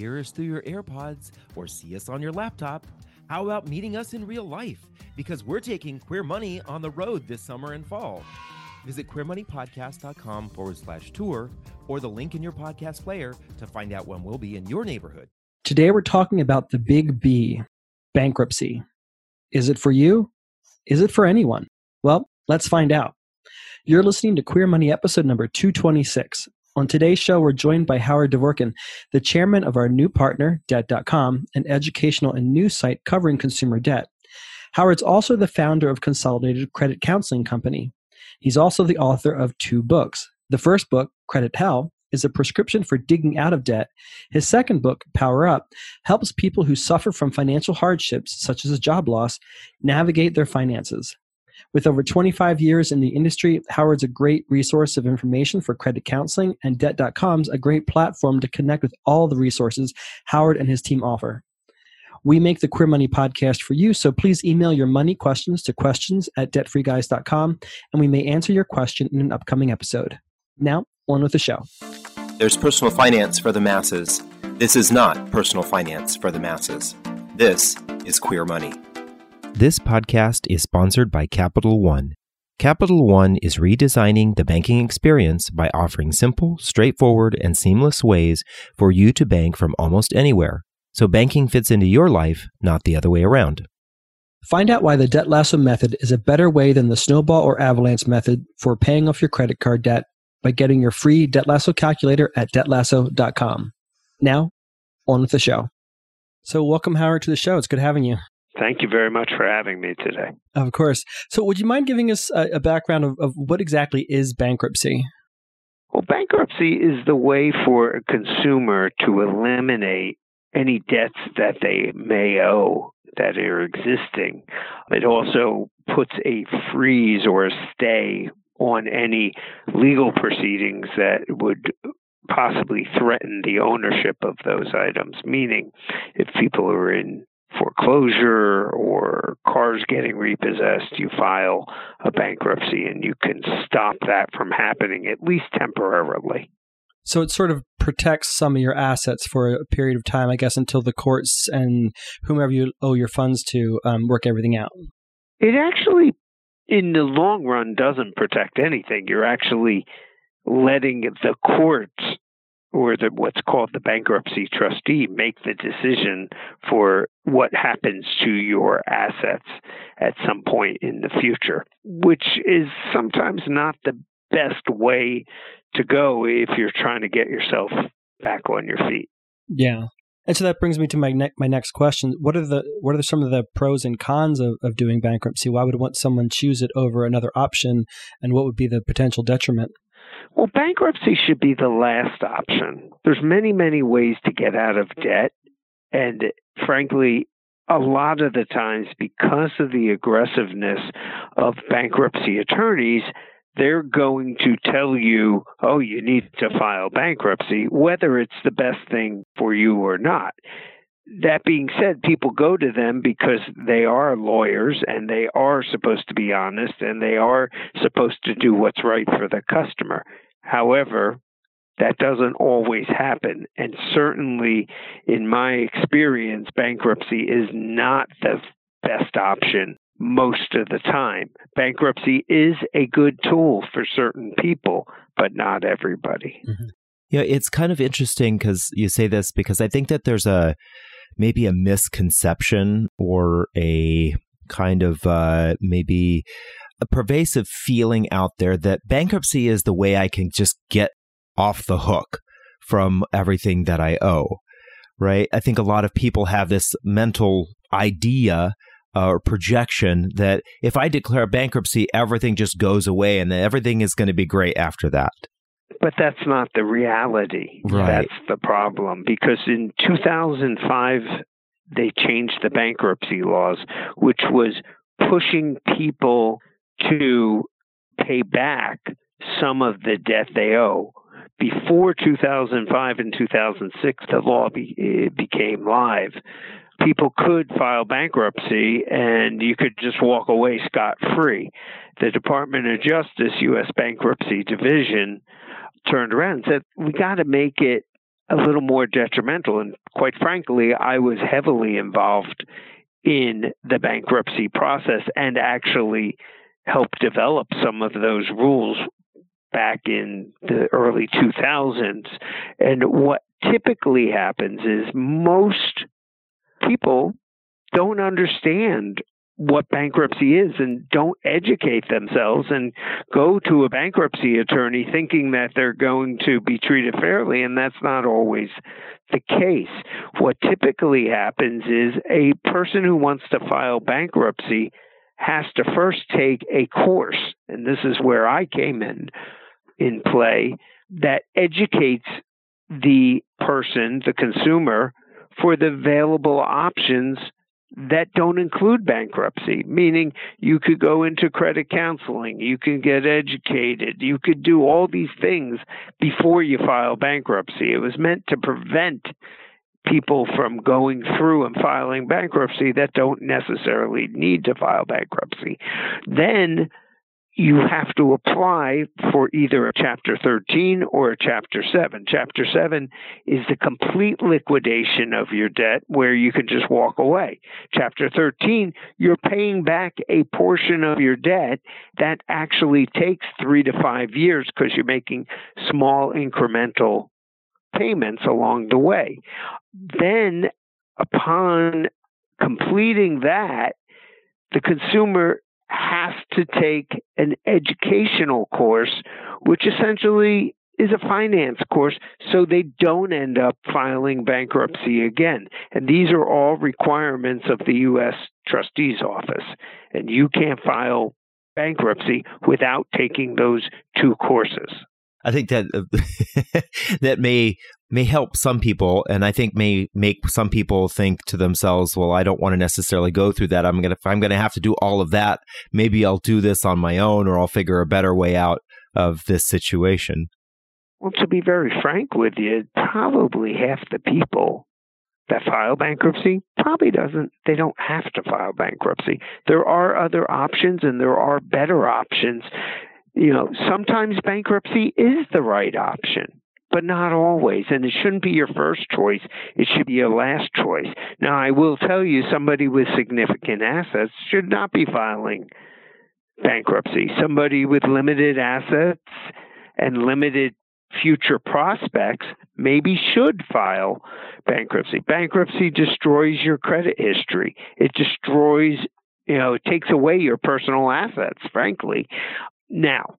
hear us through your AirPods or see us on your laptop, how about meeting us in real life? Because we're taking Queer Money on the road this summer and fall. Visit queermoneypodcast.com forward slash tour or the link in your podcast player to find out when we'll be in your neighborhood. Today we're talking about the big B bankruptcy. Is it for you? Is it for anyone? Well, let's find out. You're listening to Queer Money episode number 226. On today's show, we're joined by Howard Dvorkin, the chairman of our new partner, Debt.com, an educational and news site covering consumer debt. Howard's also the founder of Consolidated Credit Counseling Company. He's also the author of two books. The first book, Credit Hell, is a prescription for digging out of debt. His second book, Power Up, helps people who suffer from financial hardships, such as a job loss, navigate their finances. With over 25 years in the industry, Howard's a great resource of information for credit counseling, and Debt.com's a great platform to connect with all the resources Howard and his team offer. We make the Queer Money podcast for you, so please email your money questions to questions at debtfreeguys.com, and we may answer your question in an upcoming episode. Now, on with the show. There's personal finance for the masses. This is not personal finance for the masses. This is Queer Money. This podcast is sponsored by Capital One. Capital One is redesigning the banking experience by offering simple, straightforward, and seamless ways for you to bank from almost anywhere. So banking fits into your life, not the other way around. Find out why the Debt Lasso method is a better way than the snowball or avalanche method for paying off your credit card debt by getting your free Debt Lasso calculator at debtlasso.com. Now, on with the show. So, welcome, Howard, to the show. It's good having you. Thank you very much for having me today. Of course. So, would you mind giving us a, a background of, of what exactly is bankruptcy? Well, bankruptcy is the way for a consumer to eliminate any debts that they may owe that are existing. It also puts a freeze or a stay on any legal proceedings that would possibly threaten the ownership of those items. Meaning, if people are in foreclosure or cars getting repossessed, you file a bankruptcy and you can stop that from happening, at least temporarily. So it sort of protects some of your assets for a period of time, I guess, until the courts and whomever you owe your funds to um, work everything out. It actually, in the long run, doesn't protect anything. You're actually letting the courts or the what's called the bankruptcy trustee make the decision for what happens to your assets at some point in the future, which is sometimes not the best way to go if you're trying to get yourself back on your feet. Yeah. And so that brings me to my ne- my next question. What are the what are some of the pros and cons of, of doing bankruptcy? Why would want someone choose it over another option and what would be the potential detriment? Well, bankruptcy should be the last option. There's many, many ways to get out of debt. And frankly, a lot of the times, because of the aggressiveness of bankruptcy attorneys, they're going to tell you, oh, you need to file bankruptcy, whether it's the best thing for you or not. That being said, people go to them because they are lawyers and they are supposed to be honest and they are supposed to do what's right for the customer. However, that doesn't always happen. And certainly, in my experience, bankruptcy is not the best option most of the time. Bankruptcy is a good tool for certain people, but not everybody. Mm-hmm. Yeah, it's kind of interesting because you say this because I think that there's a maybe a misconception or a kind of uh, maybe a pervasive feeling out there that bankruptcy is the way I can just get off the hook from everything that I owe. Right. I think a lot of people have this mental idea uh, or projection that if I declare bankruptcy, everything just goes away and everything is going to be great after that. But that's not the reality. Right. That's the problem. Because in 2005, they changed the bankruptcy laws, which was pushing people to pay back some of the debt they owe. Before 2005 and 2006, the law be, eh, became live. People could file bankruptcy and you could just walk away scot free. The Department of Justice, U.S. Bankruptcy Division, turned around and said, we got to make it a little more detrimental. And quite frankly, I was heavily involved in the bankruptcy process and actually helped develop some of those rules back in the early 2000s. And what typically happens is most people don't understand what bankruptcy is and don't educate themselves and go to a bankruptcy attorney thinking that they're going to be treated fairly, and that's not always the case. What typically happens is a person who wants to file bankruptcy has to first take a course, and this is where I came in in play, that educates the person, the consumer, for the available options that don't include bankruptcy, meaning you could go into credit counseling, you can get educated, you could do all these things before you file bankruptcy. It was meant to prevent people from going through and filing bankruptcy that don't necessarily need to file bankruptcy. Then you have to apply for either a Chapter 13 or a Chapter 7. Chapter 7 is the complete liquidation of your debt where you can just walk away. Chapter 13, you're paying back a portion of your debt that actually takes three to five years because you're making small incremental payments along the way. Then, upon completing that, the consumer has to take an educational course, which essentially is a finance course, so they don't end up filing bankruptcy again. And these are all requirements of the U.S. Trustee's Office. And you can't file bankruptcy without taking those two courses. I think that uh, that may may help some people, and I think may make some people think to themselves, "Well, I don't want to necessarily go through that. I'm gonna I'm gonna have to do all of that. Maybe I'll do this on my own, or I'll figure a better way out of this situation." Well, to be very frank with you, probably half the people that file bankruptcy probably doesn't they don't have to file bankruptcy there are other options and there are better options you know, sometimes bankruptcy is the right option, but not always. And it shouldn't be your first choice. It should be your last choice. Now, I will tell you, somebody with significant assets should not be filing bankruptcy. Somebody with limited assets and limited future prospects maybe should file bankruptcy. Bankruptcy destroys your credit history. It destroys you know, it takes away your personal assets, frankly. Now,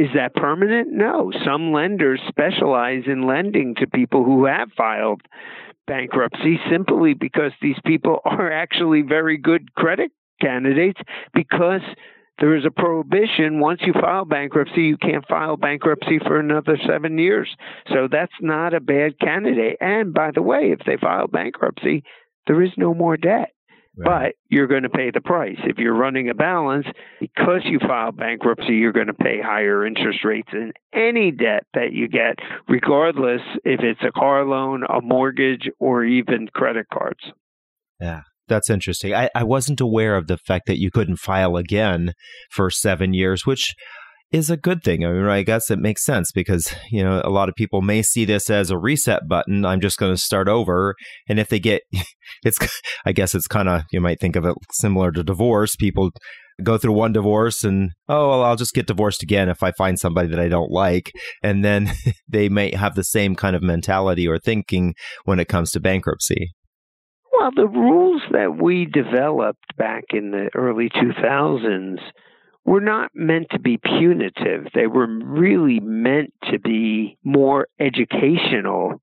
is that permanent? No. Some lenders specialize in lending to people who have filed bankruptcy simply because these people are actually very good credit candidates because there is a prohibition once you file bankruptcy you can't file bankruptcy for another 7 years so that's not a bad candidate and by the way if they file bankruptcy there is no more debt but you're going to pay the price. If you're running a balance, because you file bankruptcy, you're going to pay higher interest rates in any debt that you get, regardless if it's a car loan, a mortgage, or even credit cards. Yeah. That's interesting. I, I wasn't aware of the fact that you couldn't file again for seven years, which is a good thing. I mean, I guess it makes sense because, you know, a lot of people may see this as a reset button. I'm just going to start over. And if they get, it's, I guess it's kind of, you might think of it similar to divorce. People go through one divorce and, oh, well, I'll just get divorced again if I find somebody that I don't like. And then they may have the same kind of mentality or thinking when it comes to bankruptcy. Well, the rules that we developed back in the early 2000s were not meant to be punitive. They were really meant to be more educational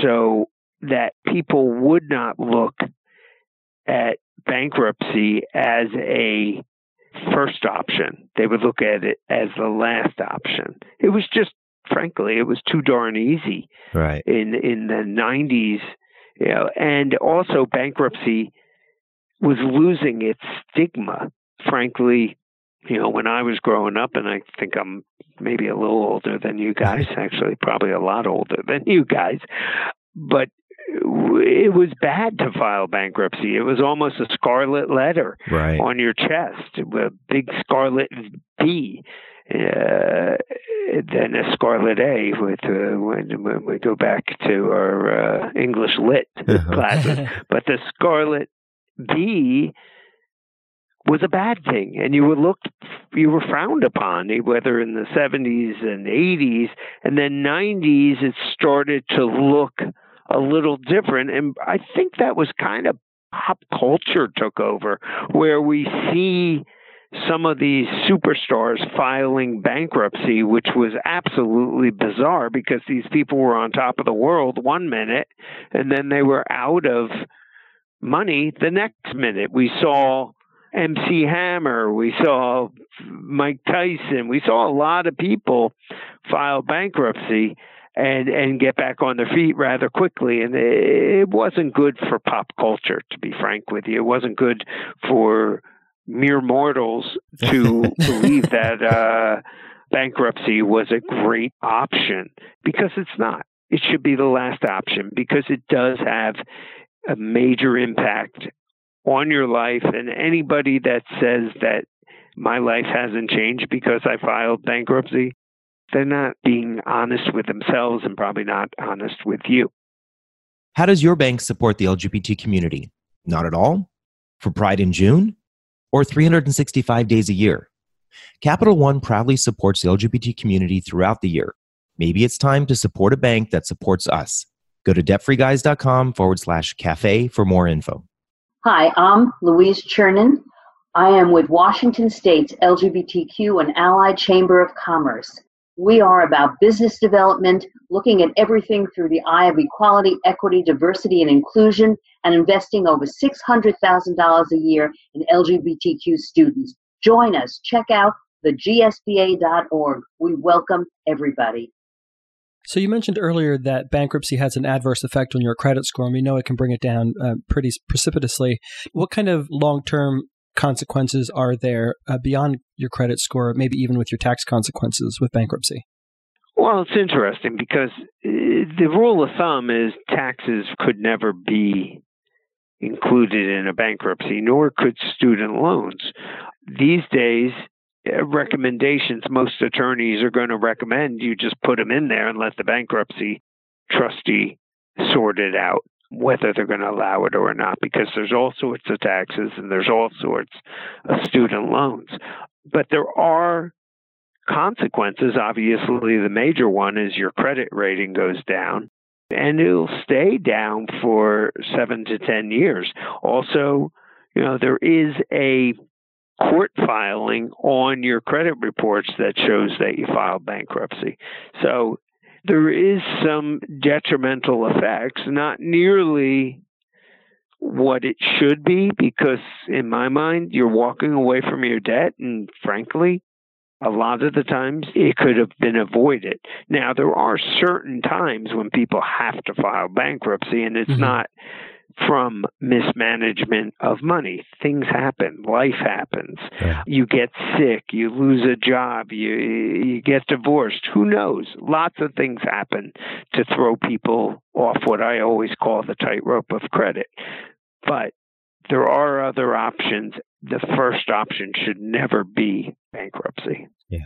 so that people would not look at bankruptcy as a first option. They would look at it as the last option. It was just frankly, it was too darn easy. Right. In in the 90s, you know, and also bankruptcy was losing its stigma. Frankly, you know, when I was growing up, and I think I'm maybe a little older than you guys, actually, probably a lot older than you guys, but it was bad to file bankruptcy. It was almost a scarlet letter right. on your chest, a big scarlet V. Uh, then a scarlet A with uh, when, when we go back to our uh, English lit Uh-huh. classes. but the scarlet B was a bad thing, and you were looked, you were frowned upon, eh, whether in the 70s and 80s, and then 90s it started to look a little different, and I think that was kind of pop culture took over, where we see some of these superstars filing bankruptcy, which was absolutely bizarre because these people were on top of the world one minute and then they were out of money the next minute. We saw MC Hammer, we saw Mike Tyson, we saw a lot of people file bankruptcy and and get back on their feet rather quickly and it wasn't good for pop culture to be frank with you. It wasn't good for mere mortals to believe that uh, bankruptcy was a great option because it's not. It should be the last option because it does have a major impact on your life. And anybody that says that my life hasn't changed because I filed bankruptcy, they're not being honest with themselves and probably not honest with you. How does your bank support the LGBT community? Not at all? For Pride in June? Or 365 days a year? Capital One proudly supports the LGBT community throughout the year. Maybe it's time to support a bank that supports us. Go to debtfreeguys.com forward slash cafe for more info. Hi, I'm Louise Chernin. I am with Washington State's LGBTQ and Allied Chamber of Commerce. We are about business development, looking at everything through the eye of equality, equity, diversity, and inclusion, and investing over $600,000 a year in LGBTQ students. Join us. Check out thegsba.org. We welcome everybody. So you mentioned earlier that bankruptcy has an adverse effect on your credit score, and we know it can bring it down uh, pretty precipitously. What kind of long-term consequences are there uh, beyond your credit score, maybe even with your tax consequences with bankruptcy? Well, it's interesting because the rule of thumb is taxes could never be included in a bankruptcy, nor could student loans. These days, Uh, recommendations, most attorneys are going to recommend you just put them in there and let the bankruptcy trustee sort it out whether they're going to allow it or not because there's all sorts of taxes and there's all sorts of student loans. But there are consequences obviously the major one is your credit rating goes down and it'll stay down for 7 to 10 years. Also you know there is a court filing on your credit reports that shows that you filed bankruptcy. So there is some detrimental effects, not nearly what it should be, because in my mind, you're walking away from your debt, and frankly, a lot of the times it could have been avoided. Now, there are certain times when people have to file bankruptcy, and it's mm-hmm. not from mismanagement of money. Things happen, life happens. Yeah. You get sick, you lose a job, you you get divorced. Who knows? Lots of things happen to throw people off what I always call the tightrope of credit. But there are other options. The first option should never be bankruptcy. Yeah.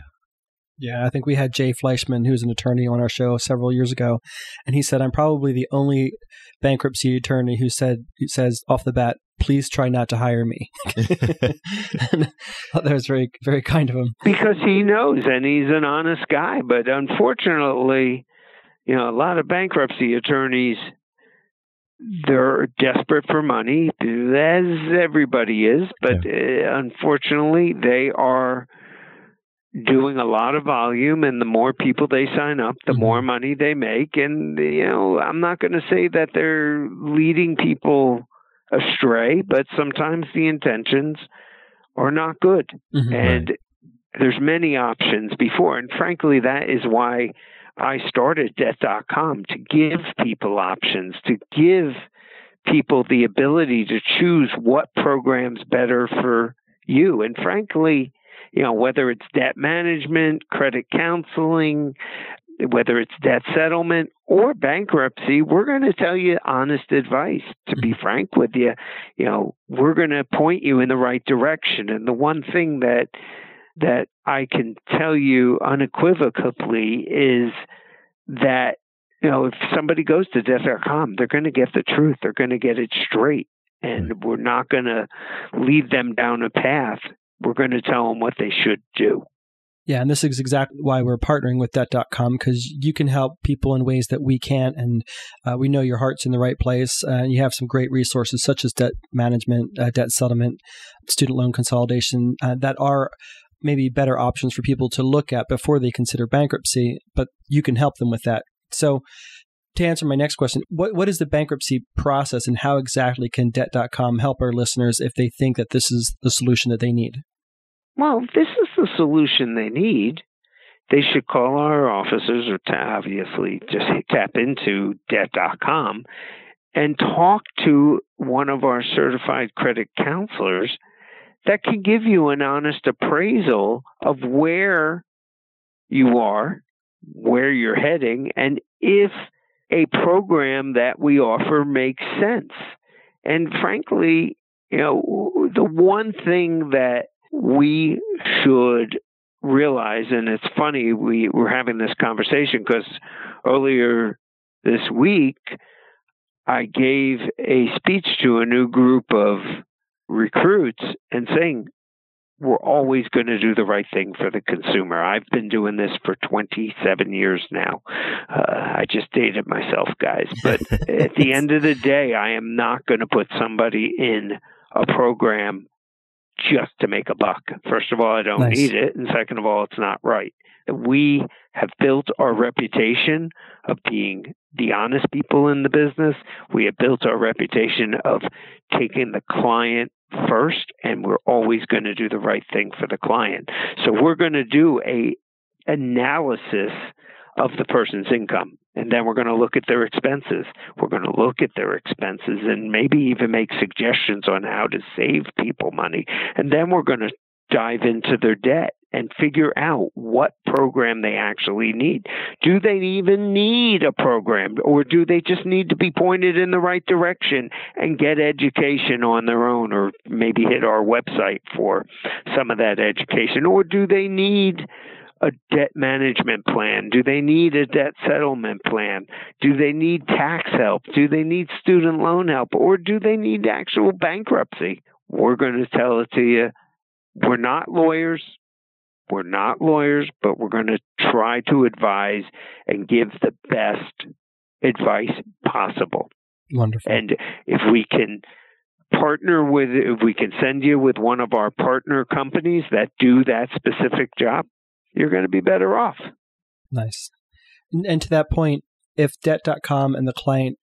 Yeah, I think we had Jay Fleischman, who's an attorney, on our show several years ago, and he said, "I'm probably the only bankruptcy attorney who said who says off the bat, please try not to hire me." that was very very kind of him because he knows and he's an honest guy. But unfortunately, you know, a lot of bankruptcy attorneys they're desperate for money, as everybody is. But yeah. uh, unfortunately, they are doing a lot of volume and the more people they sign up the mm-hmm. more money they make and you know i'm not going to say that they're leading people astray but sometimes the intentions are not good mm-hmm. and right. there's many options before and frankly that is why i started debt.com to give people options to give people the ability to choose what programs better for you and frankly you know, whether it's debt management, credit counseling, whether it's debt settlement or bankruptcy, we're going to tell you honest advice. To be mm-hmm. frank with you, you know, we're going to point you in the right direction. And the one thing that that I can tell you unequivocally is that you know if somebody goes to debt.com, they're going to get the truth. They're going to get it straight, and we're not going to lead them down a path. We're going to tell them what they should do. Yeah, and this is exactly why we're partnering with Debt.com because you can help people in ways that we can't. And uh, we know your heart's in the right place. Uh, and you have some great resources such as debt management, uh, debt settlement, student loan consolidation uh, that are maybe better options for people to look at before they consider bankruptcy, but you can help them with that. So, to answer my next question, what, what is the bankruptcy process and how exactly can Debt.com help our listeners if they think that this is the solution that they need? Well, this is the solution they need, they should call our officers or obviously just tap into debt.com and talk to one of our certified credit counselors that can give you an honest appraisal of where you are, where you're heading, and if a program that we offer makes sense. And frankly, you know, the one thing that we should realize, and it's funny, we were having this conversation because earlier this week, I gave a speech to a new group of recruits and saying, we're always going to do the right thing for the consumer. I've been doing this for 27 years now. Uh, I just dated myself, guys. But at the end of the day, I am not going to put somebody in a program just to make a buck. First of all, I don't nice. need it. And second of all, it's not right. We have built our reputation of being the honest people in the business. We have built our reputation of taking the client first and we're always going to do the right thing for the client. So we're going to do a analysis of the person's income. And then we're going to look at their expenses. We're going to look at their expenses and maybe even make suggestions on how to save people money. And then we're going to dive into their debt and figure out what program they actually need. Do they even need a program or do they just need to be pointed in the right direction and get education on their own or maybe hit our website for some of that education or do they need a debt management plan? Do they need a debt settlement plan? Do they need tax help? Do they need student loan help? Or do they need actual bankruptcy? We're going to tell it to you. We're not lawyers. We're not lawyers, but we're going to try to advise and give the best advice possible. Wonderful. And if we can partner with, if we can send you with one of our partner companies that do that specific job, you're going to be better off. Nice. And to that point, if debt.com and the client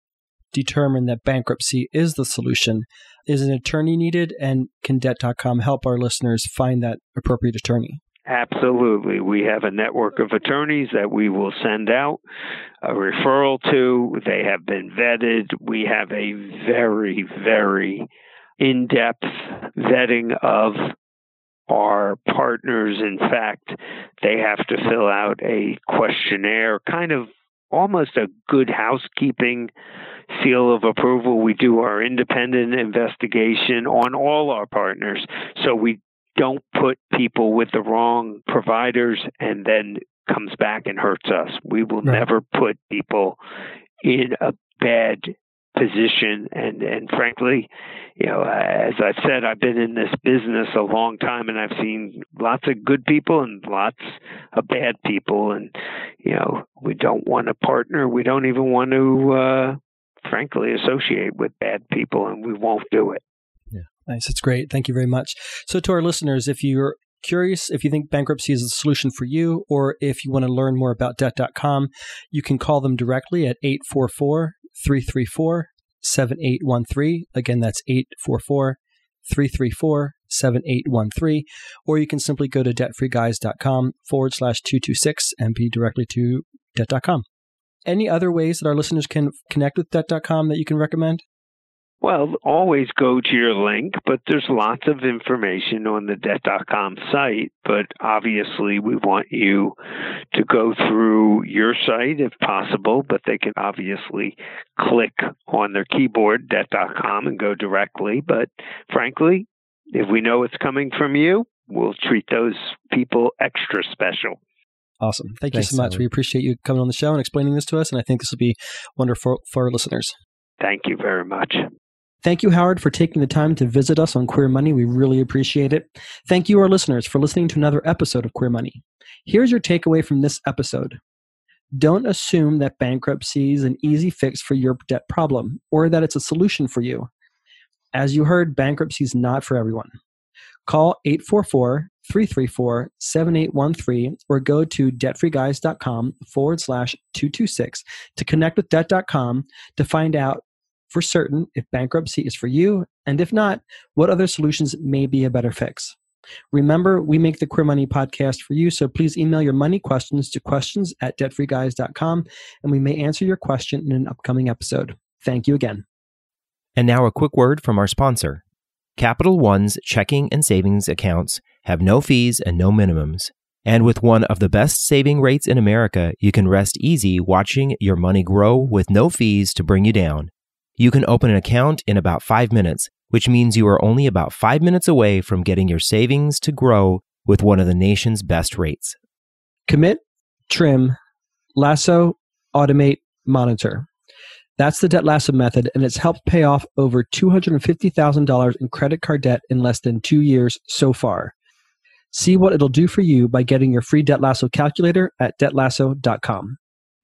determine that bankruptcy is the solution, is an attorney needed? And can debt.com help our listeners find that appropriate attorney? Absolutely. We have a network of attorneys that we will send out a referral to. They have been vetted. We have a very, very in depth vetting of our partners. In fact, they have to fill out a questionnaire, kind of almost a good housekeeping seal of approval. We do our independent investigation on all our partners. So we don't put people with the wrong providers and then comes back and hurts us. We will right. never put people in a bad position and and frankly you know as i've said i've been in this business a long time and i've seen lots of good people and lots of bad people and you know we don't want to partner we don't even want to uh frankly associate with bad people and we won't do it Yeah, Nice. That's great. Thank you very much. So, to our listeners, if you're curious, if you think bankruptcy is a solution for you, or if you want to learn more about debt.com, you can call them directly at 844 334 7813. Again, that's 844 334 7813. Or you can simply go to debtfreeguys.com forward slash 226 and be directly to debt.com. Any other ways that our listeners can connect with debt.com that you can recommend? Well, always go to your link, but there's lots of information on the debt.com site. But obviously, we want you to go through your site if possible, but they can obviously click on their keyboard, debt.com, and go directly. But frankly, if we know it's coming from you, we'll treat those people extra special. Awesome. Thank Thanks, you so much. Howard. We appreciate you coming on the show and explaining this to us. And I think this will be wonderful for our listeners. Thank you very much. Thank you, Howard, for taking the time to visit us on Queer Money. We really appreciate it. Thank you, our listeners, for listening to another episode of Queer Money. Here's your takeaway from this episode Don't assume that bankruptcy is an easy fix for your debt problem or that it's a solution for you. As you heard, bankruptcy is not for everyone. Call 844 334 7813 or go to debtfreeguys.com forward slash 226 to connect with debt.com to find out for certain if bankruptcy is for you, and if not, what other solutions may be a better fix. Remember, we make the Queer Money podcast for you, so please email your money questions to questions at debtfreeguys.com, and we may answer your question in an upcoming episode. Thank you again. And now a quick word from our sponsor. Capital One's checking and savings accounts have no fees and no minimums. And with one of the best saving rates in America, you can rest easy watching your money grow with no fees to bring you down. You can open an account in about five minutes, which means you are only about five minutes away from getting your savings to grow with one of the nation's best rates. Commit, trim, lasso, automate, monitor. That's the Debt Lasso method, and it's helped pay off over $250,000 in credit card debt in less than two years so far. See what it'll do for you by getting your free Debt Lasso calculator at debtlasso.com.